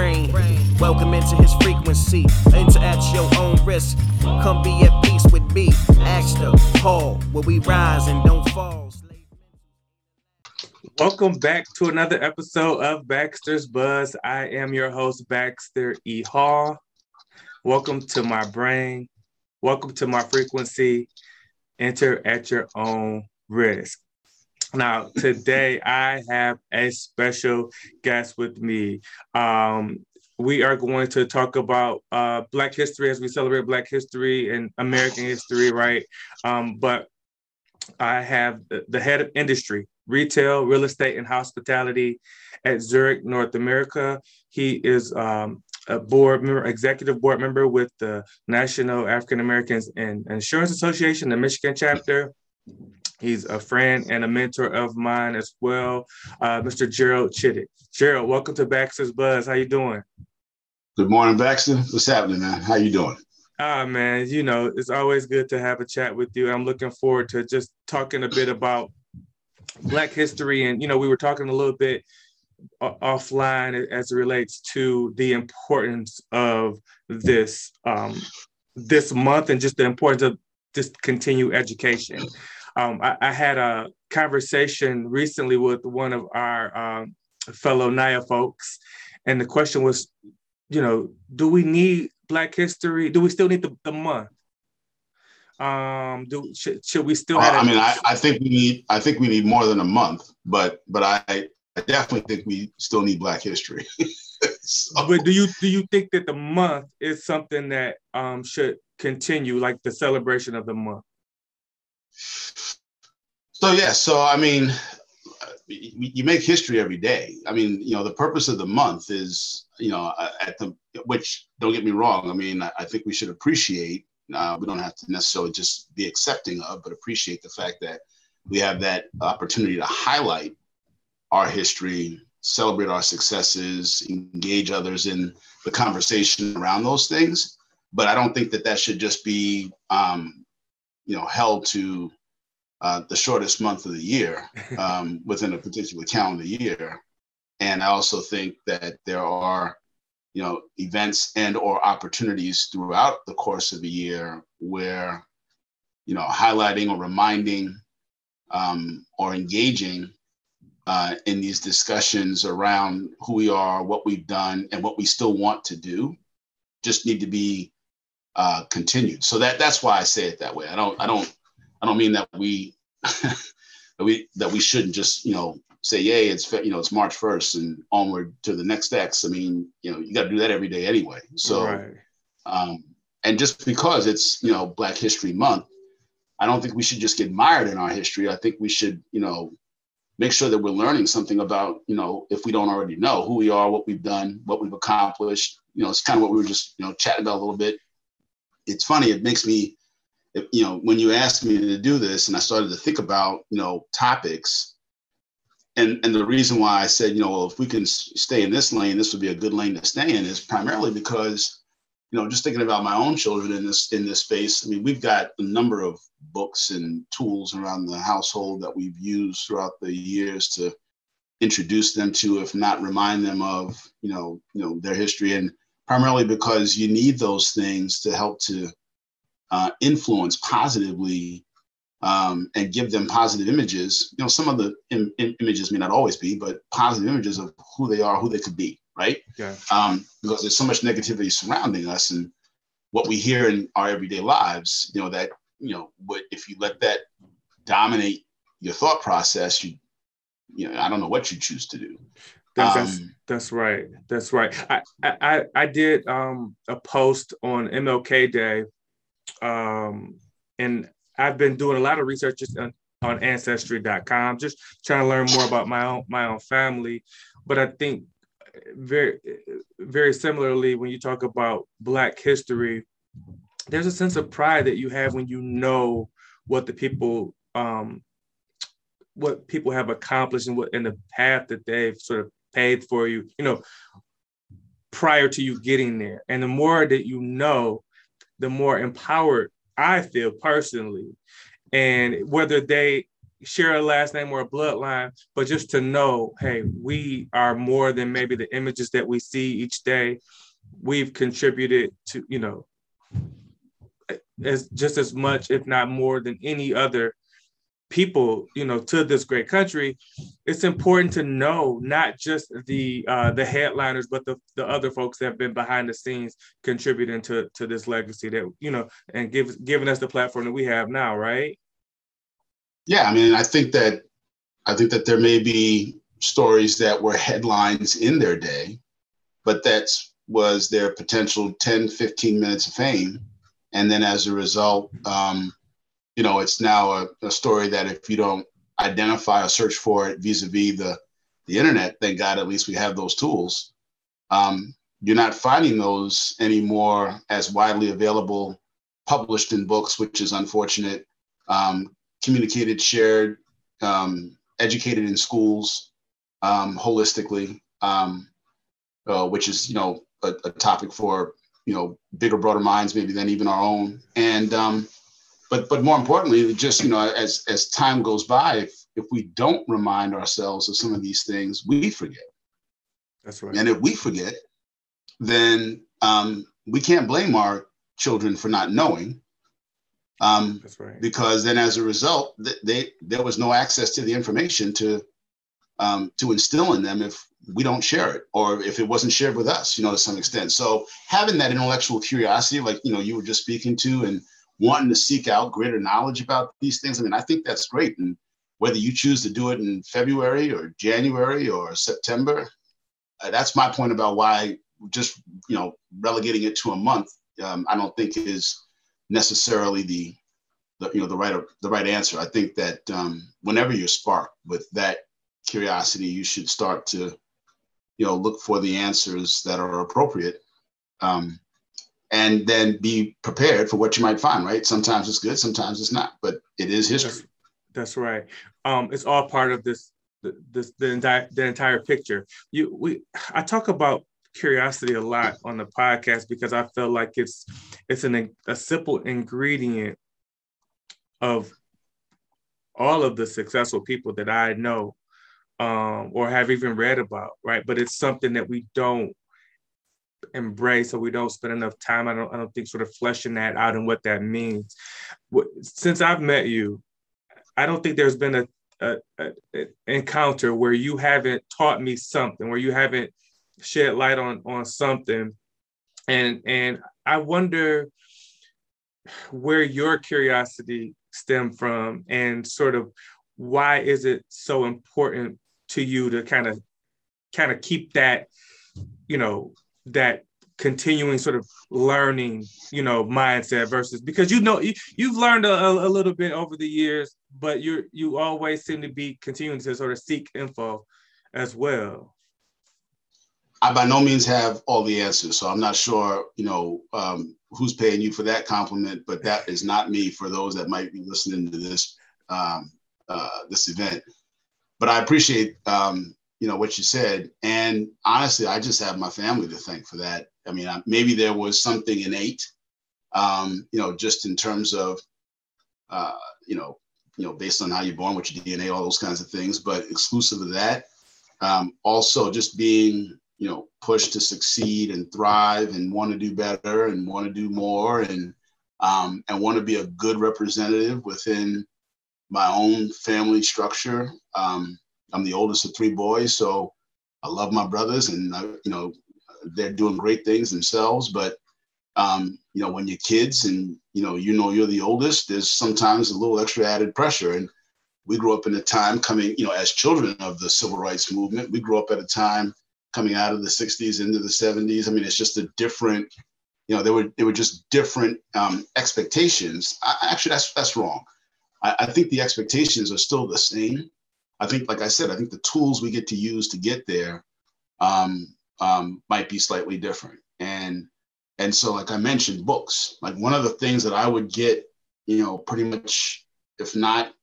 brain. Welcome into his frequency. Enter at your own risk. Come be at peace with me. The Paul, where we rise and don't fall. Welcome back to another episode of Baxter's Buzz. I am your host, Baxter E. Hall. Welcome to my brain. Welcome to my frequency. Enter at your own risk. Now, today I have a special guest with me. Um, we are going to talk about uh, Black history as we celebrate Black history and American history, right? Um, but I have the, the head of industry, retail, real estate, and hospitality at Zurich North America. He is um, a board member, executive board member with the National African Americans and Insurance Association, the Michigan chapter. He's a friend and a mentor of mine as well, uh, Mr. Gerald Chittick. Gerald, welcome to Baxter's Buzz. How you doing? Good morning, Baxter. What's happening, man? How you doing? Ah, man, you know, it's always good to have a chat with you. I'm looking forward to just talking a bit about Black history. And, you know, we were talking a little bit offline as it relates to the importance of this um, this month and just the importance of just continue education. Um, I, I, had a conversation recently with one of our um, fellow NIA folks, and the question was, you know, do we need Black History? Do we still need the, the month? Um, do should, should we still? Uh, I mean, I, I think we need I think we need more than a month, but but I I definitely think we still need Black History. so. But do you do you think that the month is something that um, should continue, like the celebration of the month? So yeah, so I mean, you make history every day. I mean, you know, the purpose of the month is, you know, at the which don't get me wrong. I mean, I think we should appreciate. Uh, we don't have to necessarily just be accepting of, but appreciate the fact that we have that opportunity to highlight our history, celebrate our successes, engage others in the conversation around those things. But I don't think that that should just be, um, you know, held to uh, the shortest month of the year um, within a particular calendar year. And I also think that there are, you know, events and or opportunities throughout the course of a year where, you know, highlighting or reminding um, or engaging uh, in these discussions around who we are, what we've done, and what we still want to do, just need to be uh, continued. So that that's why I say it that way. I don't I don't I don't mean that we that we that we shouldn't just you know say yay it's you know it's March first and onward to the next X. I mean you know you got to do that every day anyway. So right. um, and just because it's you know Black History Month, I don't think we should just get mired in our history. I think we should you know make sure that we're learning something about, you know, if we don't already know who we are, what we've done, what we've accomplished. You know, it's kind of what we were just, you know, chatting about a little bit. It's funny. It makes me, you know, when you asked me to do this and I started to think about, you know, topics and, and the reason why I said, you know, well, if we can stay in this lane, this would be a good lane to stay in is primarily because you know, just thinking about my own children in this in this space. I mean, we've got a number of books and tools around the household that we've used throughout the years to introduce them to, if not remind them of, you know, you know, their history, and primarily because you need those things to help to uh, influence positively um, and give them positive images. You know, some of the Im- images may not always be, but positive images of who they are, who they could be right? Yeah. Um, because there's so much negativity surrounding us and what we hear in our everyday lives, you know, that, you know, what if you let that dominate your thought process, you, you know, I don't know what you choose to do. Um, that's, right. That's right. I, I, I did um, a post on MLK Day, um, and I've been doing a lot of research on, on Ancestry.com, just trying to learn more about my own my own family. But I think very very similarly when you talk about black history there's a sense of pride that you have when you know what the people um, what people have accomplished and what in the path that they've sort of paid for you you know prior to you getting there and the more that you know the more empowered i feel personally and whether they share a last name or a bloodline, but just to know, hey, we are more than maybe the images that we see each day. We've contributed to, you know, as just as much, if not more, than any other people you know to this great country it's important to know not just the uh the headliners but the, the other folks that have been behind the scenes contributing to to this legacy that you know and give giving us the platform that we have now right? Yeah i mean i think that i think that there may be stories that were headlines in their day but that was their potential 10 15 minutes of fame. And then as a result um you know, it's now a, a story that if you don't identify or search for it vis-a-vis the the internet, thank God at least we have those tools. Um, you're not finding those anymore as widely available, published in books, which is unfortunate. Um, communicated, shared, um, educated in schools um, holistically, um, uh, which is you know a, a, topic for you know bigger, broader minds maybe than even our own. And um, but but more importantly, just you know, as as time goes by, if if we don't remind ourselves of some of these things, we forget. That's right. And if we forget, then um, we can't blame our children for not knowing. Um, That's right. Because then, as a result, they, they there was no access to the information to um, to instill in them if we don't share it or if it wasn't shared with us, you know, to some extent. So having that intellectual curiosity, like you know, you were just speaking to, and wanting to seek out greater knowledge about these things. I mean, I think that's great. And whether you choose to do it in February or January or September, uh, that's my point about why just you know relegating it to a month. Um, I don't think is necessarily the, the you know the right the right answer. I think that um, whenever you're sparked with that curiosity, you should start to you know look for the answers that are appropriate. Um, and then be prepared for what you might find, right? Sometimes it's good, sometimes it's not, but it is history. That's, that's right. Um, it's all part of this, this the entire the entire picture. You we I talk about curiosity a lot on the podcast because I feel like it's it's an a simple ingredient of all of the successful people that I know um, or have even read about, right? But it's something that we don't embrace or we don't spend enough time i don't i don't think sort of fleshing that out and what that means. Since i've met you i don't think there's been a, a, a, encounter where you haven't taught me something where you haven't shed light on on something. And and i wonder where your curiosity stemmed from and sort of why is it so important to you to kind of kind of keep that you know that continuing sort of learning, you know, mindset versus because you know you, you've learned a, a, little bit over the years, but you're you always seem to be continuing to sort of seek info as well. I by no means have all the answers, so I'm not sure, you know, um, who's paying you for that compliment, but that is not me. For those that might be listening to this um, uh, this event, but I appreciate um, you know what you said. And honestly i just have my family to thank for that. I mean maybe there was something innate um, you know just in terms of uh, you know you know based on how you're born with your dna all those kinds of things but exclusive of that um, also just being you know pushed to succeed and thrive and want to do better and want to do more and um, and want to be a good representative within my own family structure um, I'm the oldest of three boys, so I love my brothers, and I, you know they're doing great things themselves. But um, you know when you're kids and you know you know you're the oldest, there's sometimes a little extra added pressure. And we grew up in a time coming, you know, as children of the civil rights movement. We grew up at a time coming out of the 60s into the 70s. I mean, it's just a different, you know, there were there were just different um, expectations. I, actually, that's that's wrong. I, I think the expectations are still the same I think, like I said, I think the tools we get to use to get there um, um, might be slightly different. And and so, like I mentioned, books. Like one of the things that I would get, you know, pretty much, if not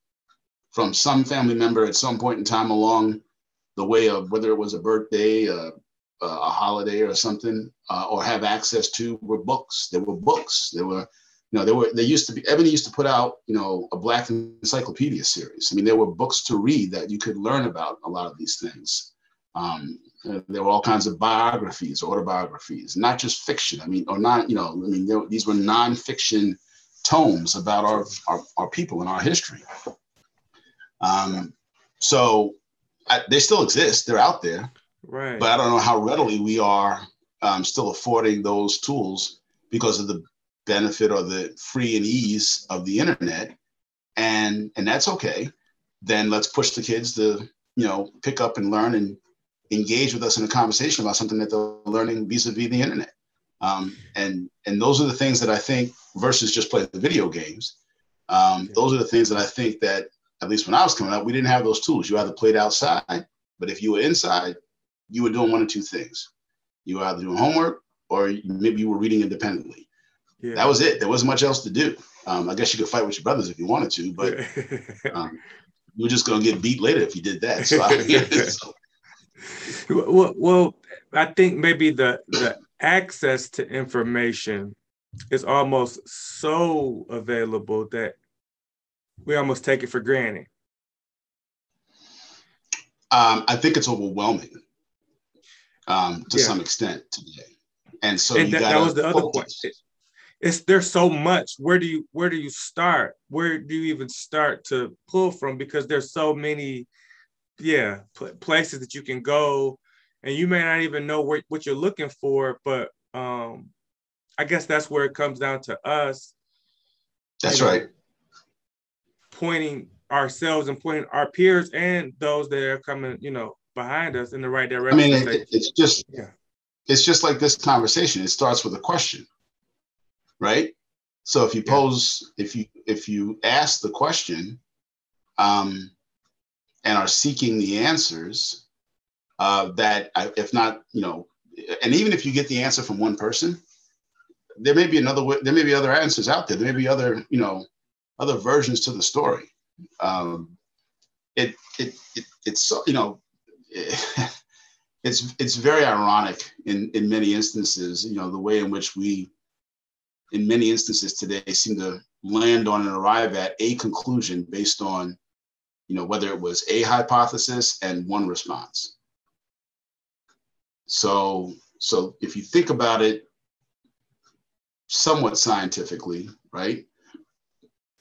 from some family member at some point in time along the way of whether it was a birthday, a holiday, or something, uh, or have access to were books. There were books. There were you know, there were, they used to be, Ebony used to put out, you know, a Black Encyclopedia series. I mean, there were books to read that you could learn about a lot of these things. Um, there were all kinds of biographies, autobiographies, not just fiction. I mean, or not, you know, I mean, there, these were nonfiction tomes about our, our, our people and our history. Um, so I, they still exist. They're out there. Right. But I don't know how readily we are um, still affording those tools because of the benefit or the free and ease of the internet. And and that's okay. Then let's push the kids to, you know, pick up and learn and engage with us in a conversation about something that they're learning vis-a-vis the internet. Um, and and those are the things that I think versus just play the video games. Um, those are the things that I think that at least when I was coming up, we didn't have those tools. You either played outside, but if you were inside, you were doing one or two things. You were either doing homework or maybe you were reading independently. Yeah. That was it. There wasn't much else to do. Um, I guess you could fight with your brothers if you wanted to, but um, you were just going to get beat later if you did that. So, I, so. Well, well, I think maybe the the access to information is almost so available that we almost take it for granted. Um, I think it's overwhelming um, to yeah. some extent today, and so and that, that, was the other question. It's there's so much. Where do you where do you start? Where do you even start to pull from? Because there's so many, yeah, pl- places that you can go, and you may not even know where, what you're looking for. But um, I guess that's where it comes down to us. That's right pointing ourselves and pointing our peers and those that are coming, you know, behind us in the right direction. I mean, it, it's just yeah. it's just like this conversation. It starts with a question, right? So if you pose, yeah. if you if you ask the question, um, and are seeking the answers, uh, that if not, you know, and even if you get the answer from one person, there may be another way. There may be other answers out there. There may be other, you know, other versions to the story. Um, it, it, it, it's, you know, it's, it's very ironic in, in many instances, you know, the way in which we, in many instances today, seem to land on and arrive at a conclusion based on, you know, whether it was a hypothesis and one response. So, so if you think about it somewhat scientifically, right?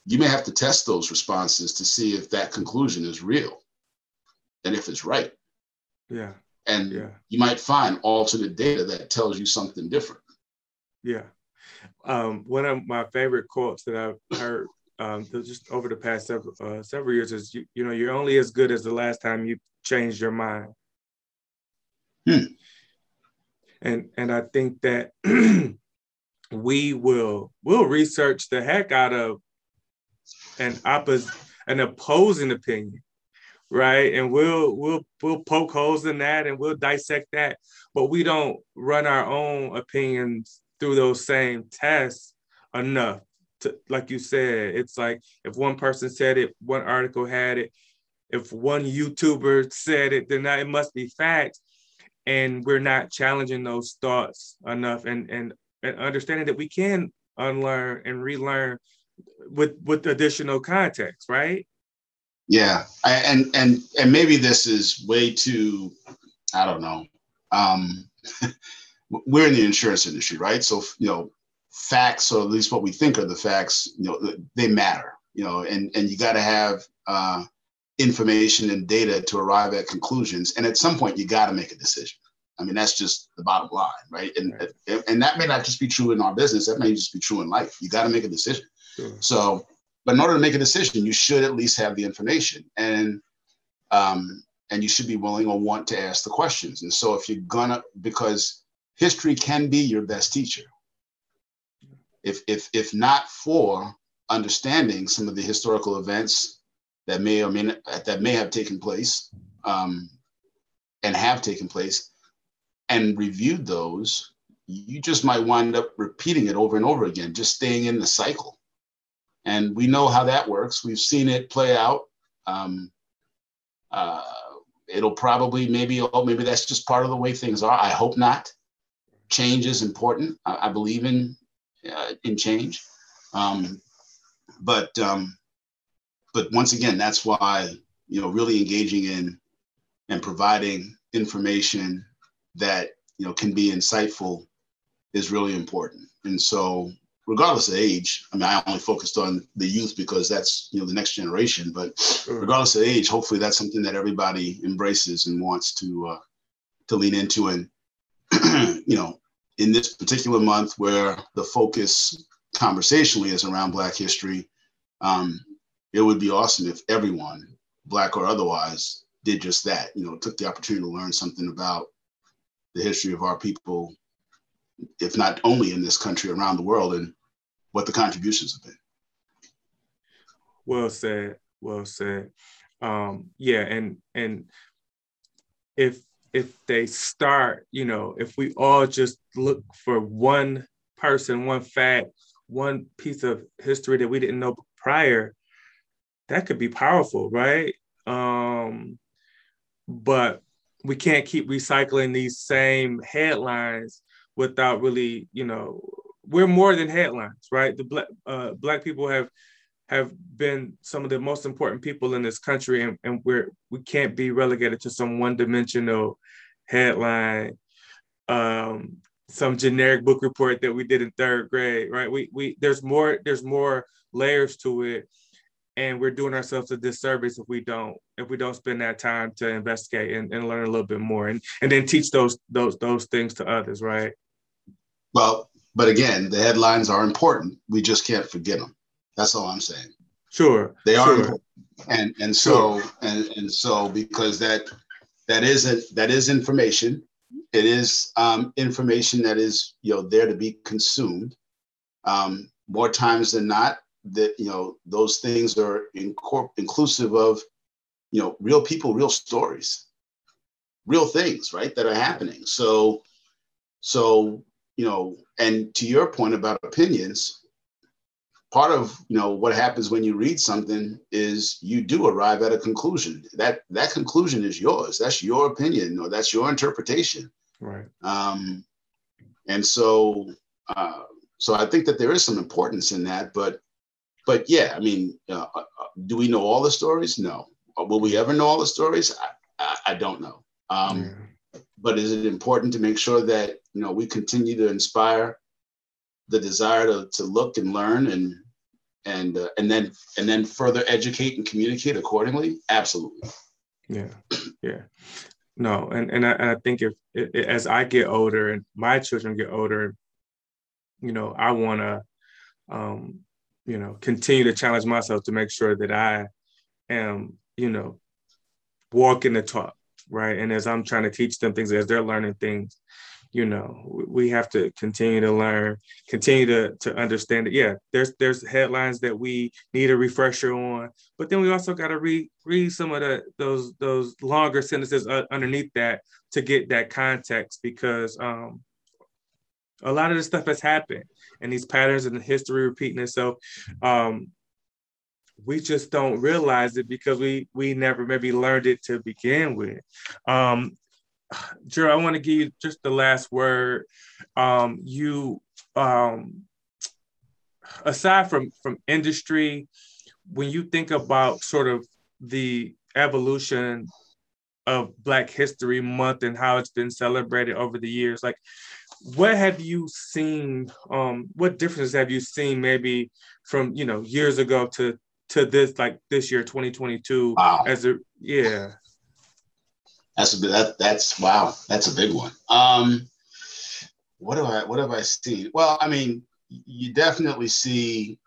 you may have to test those responses to see if that conclusion is real and if it's right. Yeah. And yeah. you might find alternate data that tells you something different. Yeah. Um, one of my favorite quotes that I've heard um, just over the past several, uh, several years is, you, you know, you're only as good as the last time you changed your mind. Hmm. And, and I think that we will, will research the heck out of an oppos- an opposing opinion, right? And we'll we'll we'll poke holes in that and we'll dissect that, but we don't run our own opinions through those same tests enough. To, like you said, it's like if one person said it, one article had it. If one YouTuber said it, then it must be fact. And we're not challenging those thoughts enough and, and, and understanding that we can unlearn and relearn with with additional context, right? Yeah, and and and maybe this is way too, I don't know. Um, we're in the insurance industry, right? So you know, facts, or at least what we think are the facts, you know, they matter. You know, and and you got to have uh, information and data to arrive at conclusions, and at some point you got to make a decision. I mean, that's just the bottom line, right? And right. and that may not just be true in our business. That may just be true in life. You got to make a decision. Sure. So, but in order to make a decision, you should at least have the information, and um, and you should be willing or want to ask the questions. And so, if you're gonna, because history can be your best teacher. If if if not for understanding some of the historical events that may or may not, that may have taken place um, and have taken place, and reviewed those, you just might wind up repeating it over and over again, just staying in the cycle. And we know how that works. We've seen it play out. Um, uh, it'll probably maybe oh maybe that's just part of the way things are. I hope not. Change is important. I, I believe in uh, in change, Um, but um, but once again, that's why you know really engaging in and providing information that you know can be insightful is really important. And so, regardless of age, I mean, I only focused on the youth because that's you know the next generation. But regardless of age, hopefully that's something that everybody embraces and wants to uh, to lean into. And you know, in this particular month where the focus conversationally is around Black history, um, it would be awesome if everyone, Black or otherwise, did just that. You know, took the opportunity to learn something about the history of our people, if not only in this country, around the world, and what the contributions have been. Well said. Well said. Um, yeah, and and if if they start, you know, if we all just look for one person, one fact, one piece of history that we didn't know prior, that could be powerful, right? Um, but we can't keep recycling these same headlines without really, you know, we're more than headlines, right? The black uh, black people have have been some of the most important people in this country, and, and we're we can't be relegated to some one dimensional headline, um, some generic book report that we did in third grade, right? We we there's more there's more layers to it, and we're doing ourselves a disservice if we don't if we don't spend that time to investigate and, and learn a little bit more and and then teach those those those things to others right? Well but again the headlines are important. We just can't forget them that's all i'm saying. Sure they are sure. important. And and so sure. and and so because that that is a that is information. It is um, information that is you know there to be consumed. Um, more times than not that you know those things are incorp- inclusive of you know real people real stories. Real things right that are happening. So so you know and to your point about opinions part of you know what happens when you read something is you do arrive at a conclusion that that conclusion is yours that's your opinion or that's your interpretation right um and so uh so i think that there is some importance in that but but yeah, I mean, uh, uh, do we know all the stories? No. Uh, will we ever know all the stories? I, I, I don't know. Um, yeah. But is it important to make sure that you know we continue to inspire the desire to, to look and learn and and uh, and then and then further educate and communicate accordingly? Absolutely. Yeah, yeah. No, and and I, and I think if, if as I get older and my children get older, you know, I want to um, you know, continue to challenge myself to make sure that I am, you know, walking the talk, right? And as I'm trying to teach them things, as they're learning things, you know, we have to continue to learn, continue to to understand it. Yeah, there's there's headlines that we need a refresher on, but then we also got to read read some of the those those longer sentences underneath that to get that context because um, a lot of this stuff has happened and these patterns in the history repeating itself. Um, we just don't realize it because we we never maybe learned it to begin with. Um Drew, I want to give you just the last word. Um, you, um, aside from from industry, when you think about sort of the evolution of Black History Month and how it's been celebrated over the years, like what have you seen um what differences have you seen maybe from you know years ago to to this like this year 2022 wow. as a yeah that's a that, that's wow that's a big one um what do i what have i seen well i mean you definitely see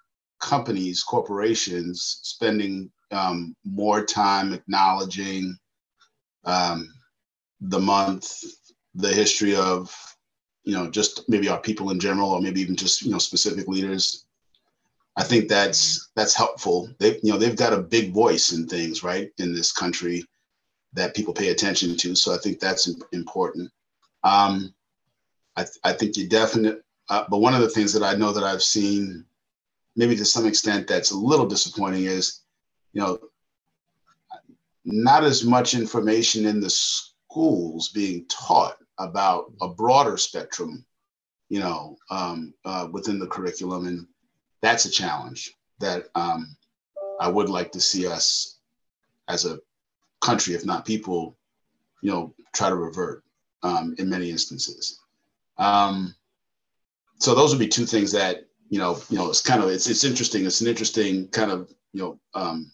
companies corporations spending um, more time acknowledging um, the month the history of you know, just maybe our people in general, or maybe even just you know specific leaders. I think that's that's helpful. They you know they've got a big voice in things right in this country that people pay attention to. So I think that's important. Um, I, th- I think you definitely. Uh, but one of the things that I know that I've seen, maybe to some extent, that's a little disappointing is, you know, not as much information in the schools being taught about a broader spectrum, you know, um, uh, within the curriculum. And that's a challenge that um, I would like to see us as a country, if not people, you know, try to revert um, in many instances. Um, so those would be two things that you know, you know, it's kind of it's it's interesting. It's an interesting kind of you know um,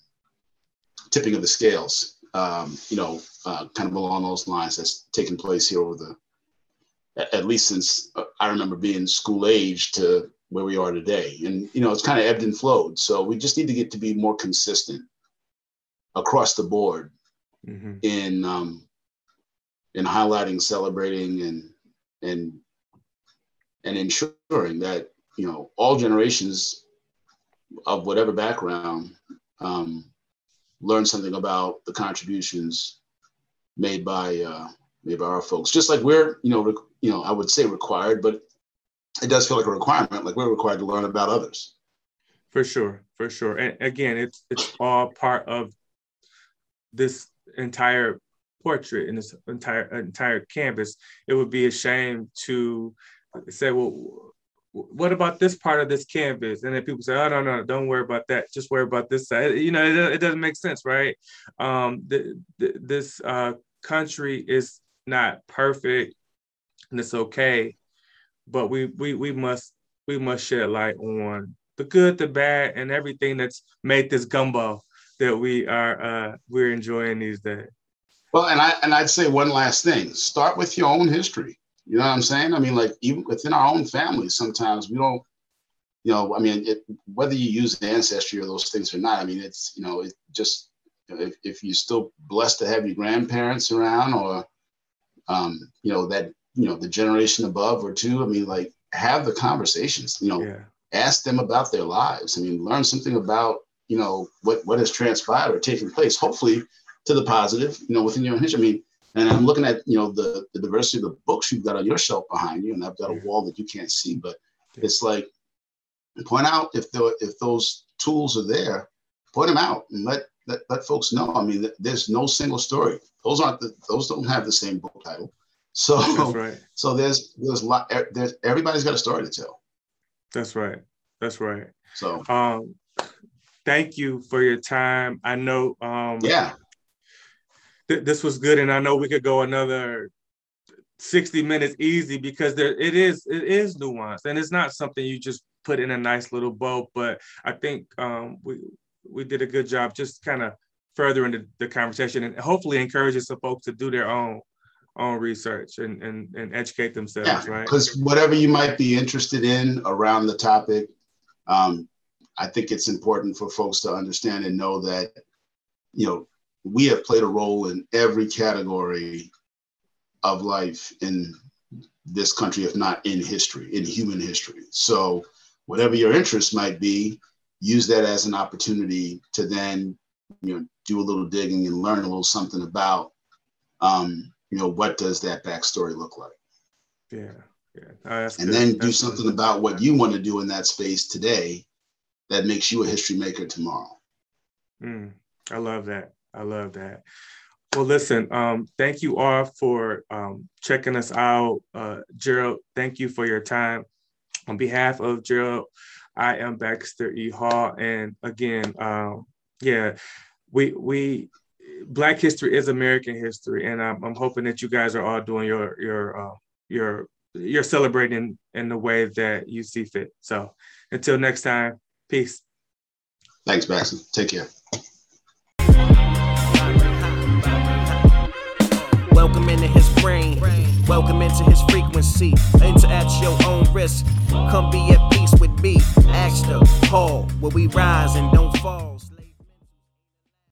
tipping of the scales. Um, you know, uh, kind of along those lines that's taken place here over the at least since uh, I remember being school age to where we are today. And you know, it's kind of ebbed and flowed. So we just need to get to be more consistent across the board mm-hmm. in um, in highlighting, celebrating, and and and ensuring that you know all generations of whatever background um, learn something about the contributions made by uh, made by our folks. Just like we're you know rec- you know I would say required, but it does feel like a requirement. Like we're required to learn about others. For sure, for sure. And again, it's it's all part of this entire portrait in this entire entire canvas. It would be a shame to say, well, what about this part of this canvas? And then people say, oh, no, no, don't worry about that. Just worry about this side. You know, it, it doesn't make sense, right? Um, the, the, this uh, country is not perfect and it's okay, but we, we, we must, we must shed light on the good, the bad, and everything that's made this gumbo that we are, uh, we're enjoying these days. Well, and I, and I'd say one last thing, start with your own history you know what I'm saying? I mean, like even within our own families, sometimes we don't, you know, I mean, it, whether you use ancestry or those things or not, I mean, it's, you know, it just, if, if you're still blessed to have your grandparents around or, um, you know, that, you know, the generation above or two, I mean, like have the conversations, you know, yeah. ask them about their lives. I mean, learn something about, you know, what, what has transpired or taken place, hopefully to the positive, you know, within your own history. I mean, and I'm looking at you know the, the diversity of the books you've got on your shelf behind you, and I've got a wall that you can't see. But it's like point out if the, if those tools are there, point them out and let let, let folks know. I mean, there's no single story. Those aren't the, those don't have the same book title. So right. so there's there's a lot there's everybody's got a story to tell. That's right. That's right. So um thank you for your time. I know um yeah th- this was good, and I know we could go another 60 minutes easy because there it is it is nuanced and it's not something you just put in a nice little bow but i think um, we we did a good job just kind of furthering the, the conversation and hopefully encouraging some folks to do their own own research and and, and educate themselves yeah, right because whatever you might be interested in around the topic um, i think it's important for folks to understand and know that you know we have played a role in every category of life in this country, if not in history, in human history. So, whatever your interest might be, use that as an opportunity to then, you know, do a little digging and learn a little something about, um, you know, what does that backstory look like? Yeah, yeah. Oh, and then do something good. about what you want to do in that space today that makes you a history maker tomorrow. Mm, I love that. I love that. Well, listen, um, thank you all for um, checking us out. Uh, Gerald, thank you for your time. On behalf of Gerald, I am Baxter E. Hall. And again, um, yeah, we, we, Black history is American history. And I'm, I'm hoping that you guys are all doing your, your, uh, your, you're celebrating in the way that you see fit. So until next time, peace. Thanks, Baxter. Take care. Welcome into his brain. Welcome into his frequency. Enter at your own risk. Come be at peace with me. Ask the hall where we rise and don't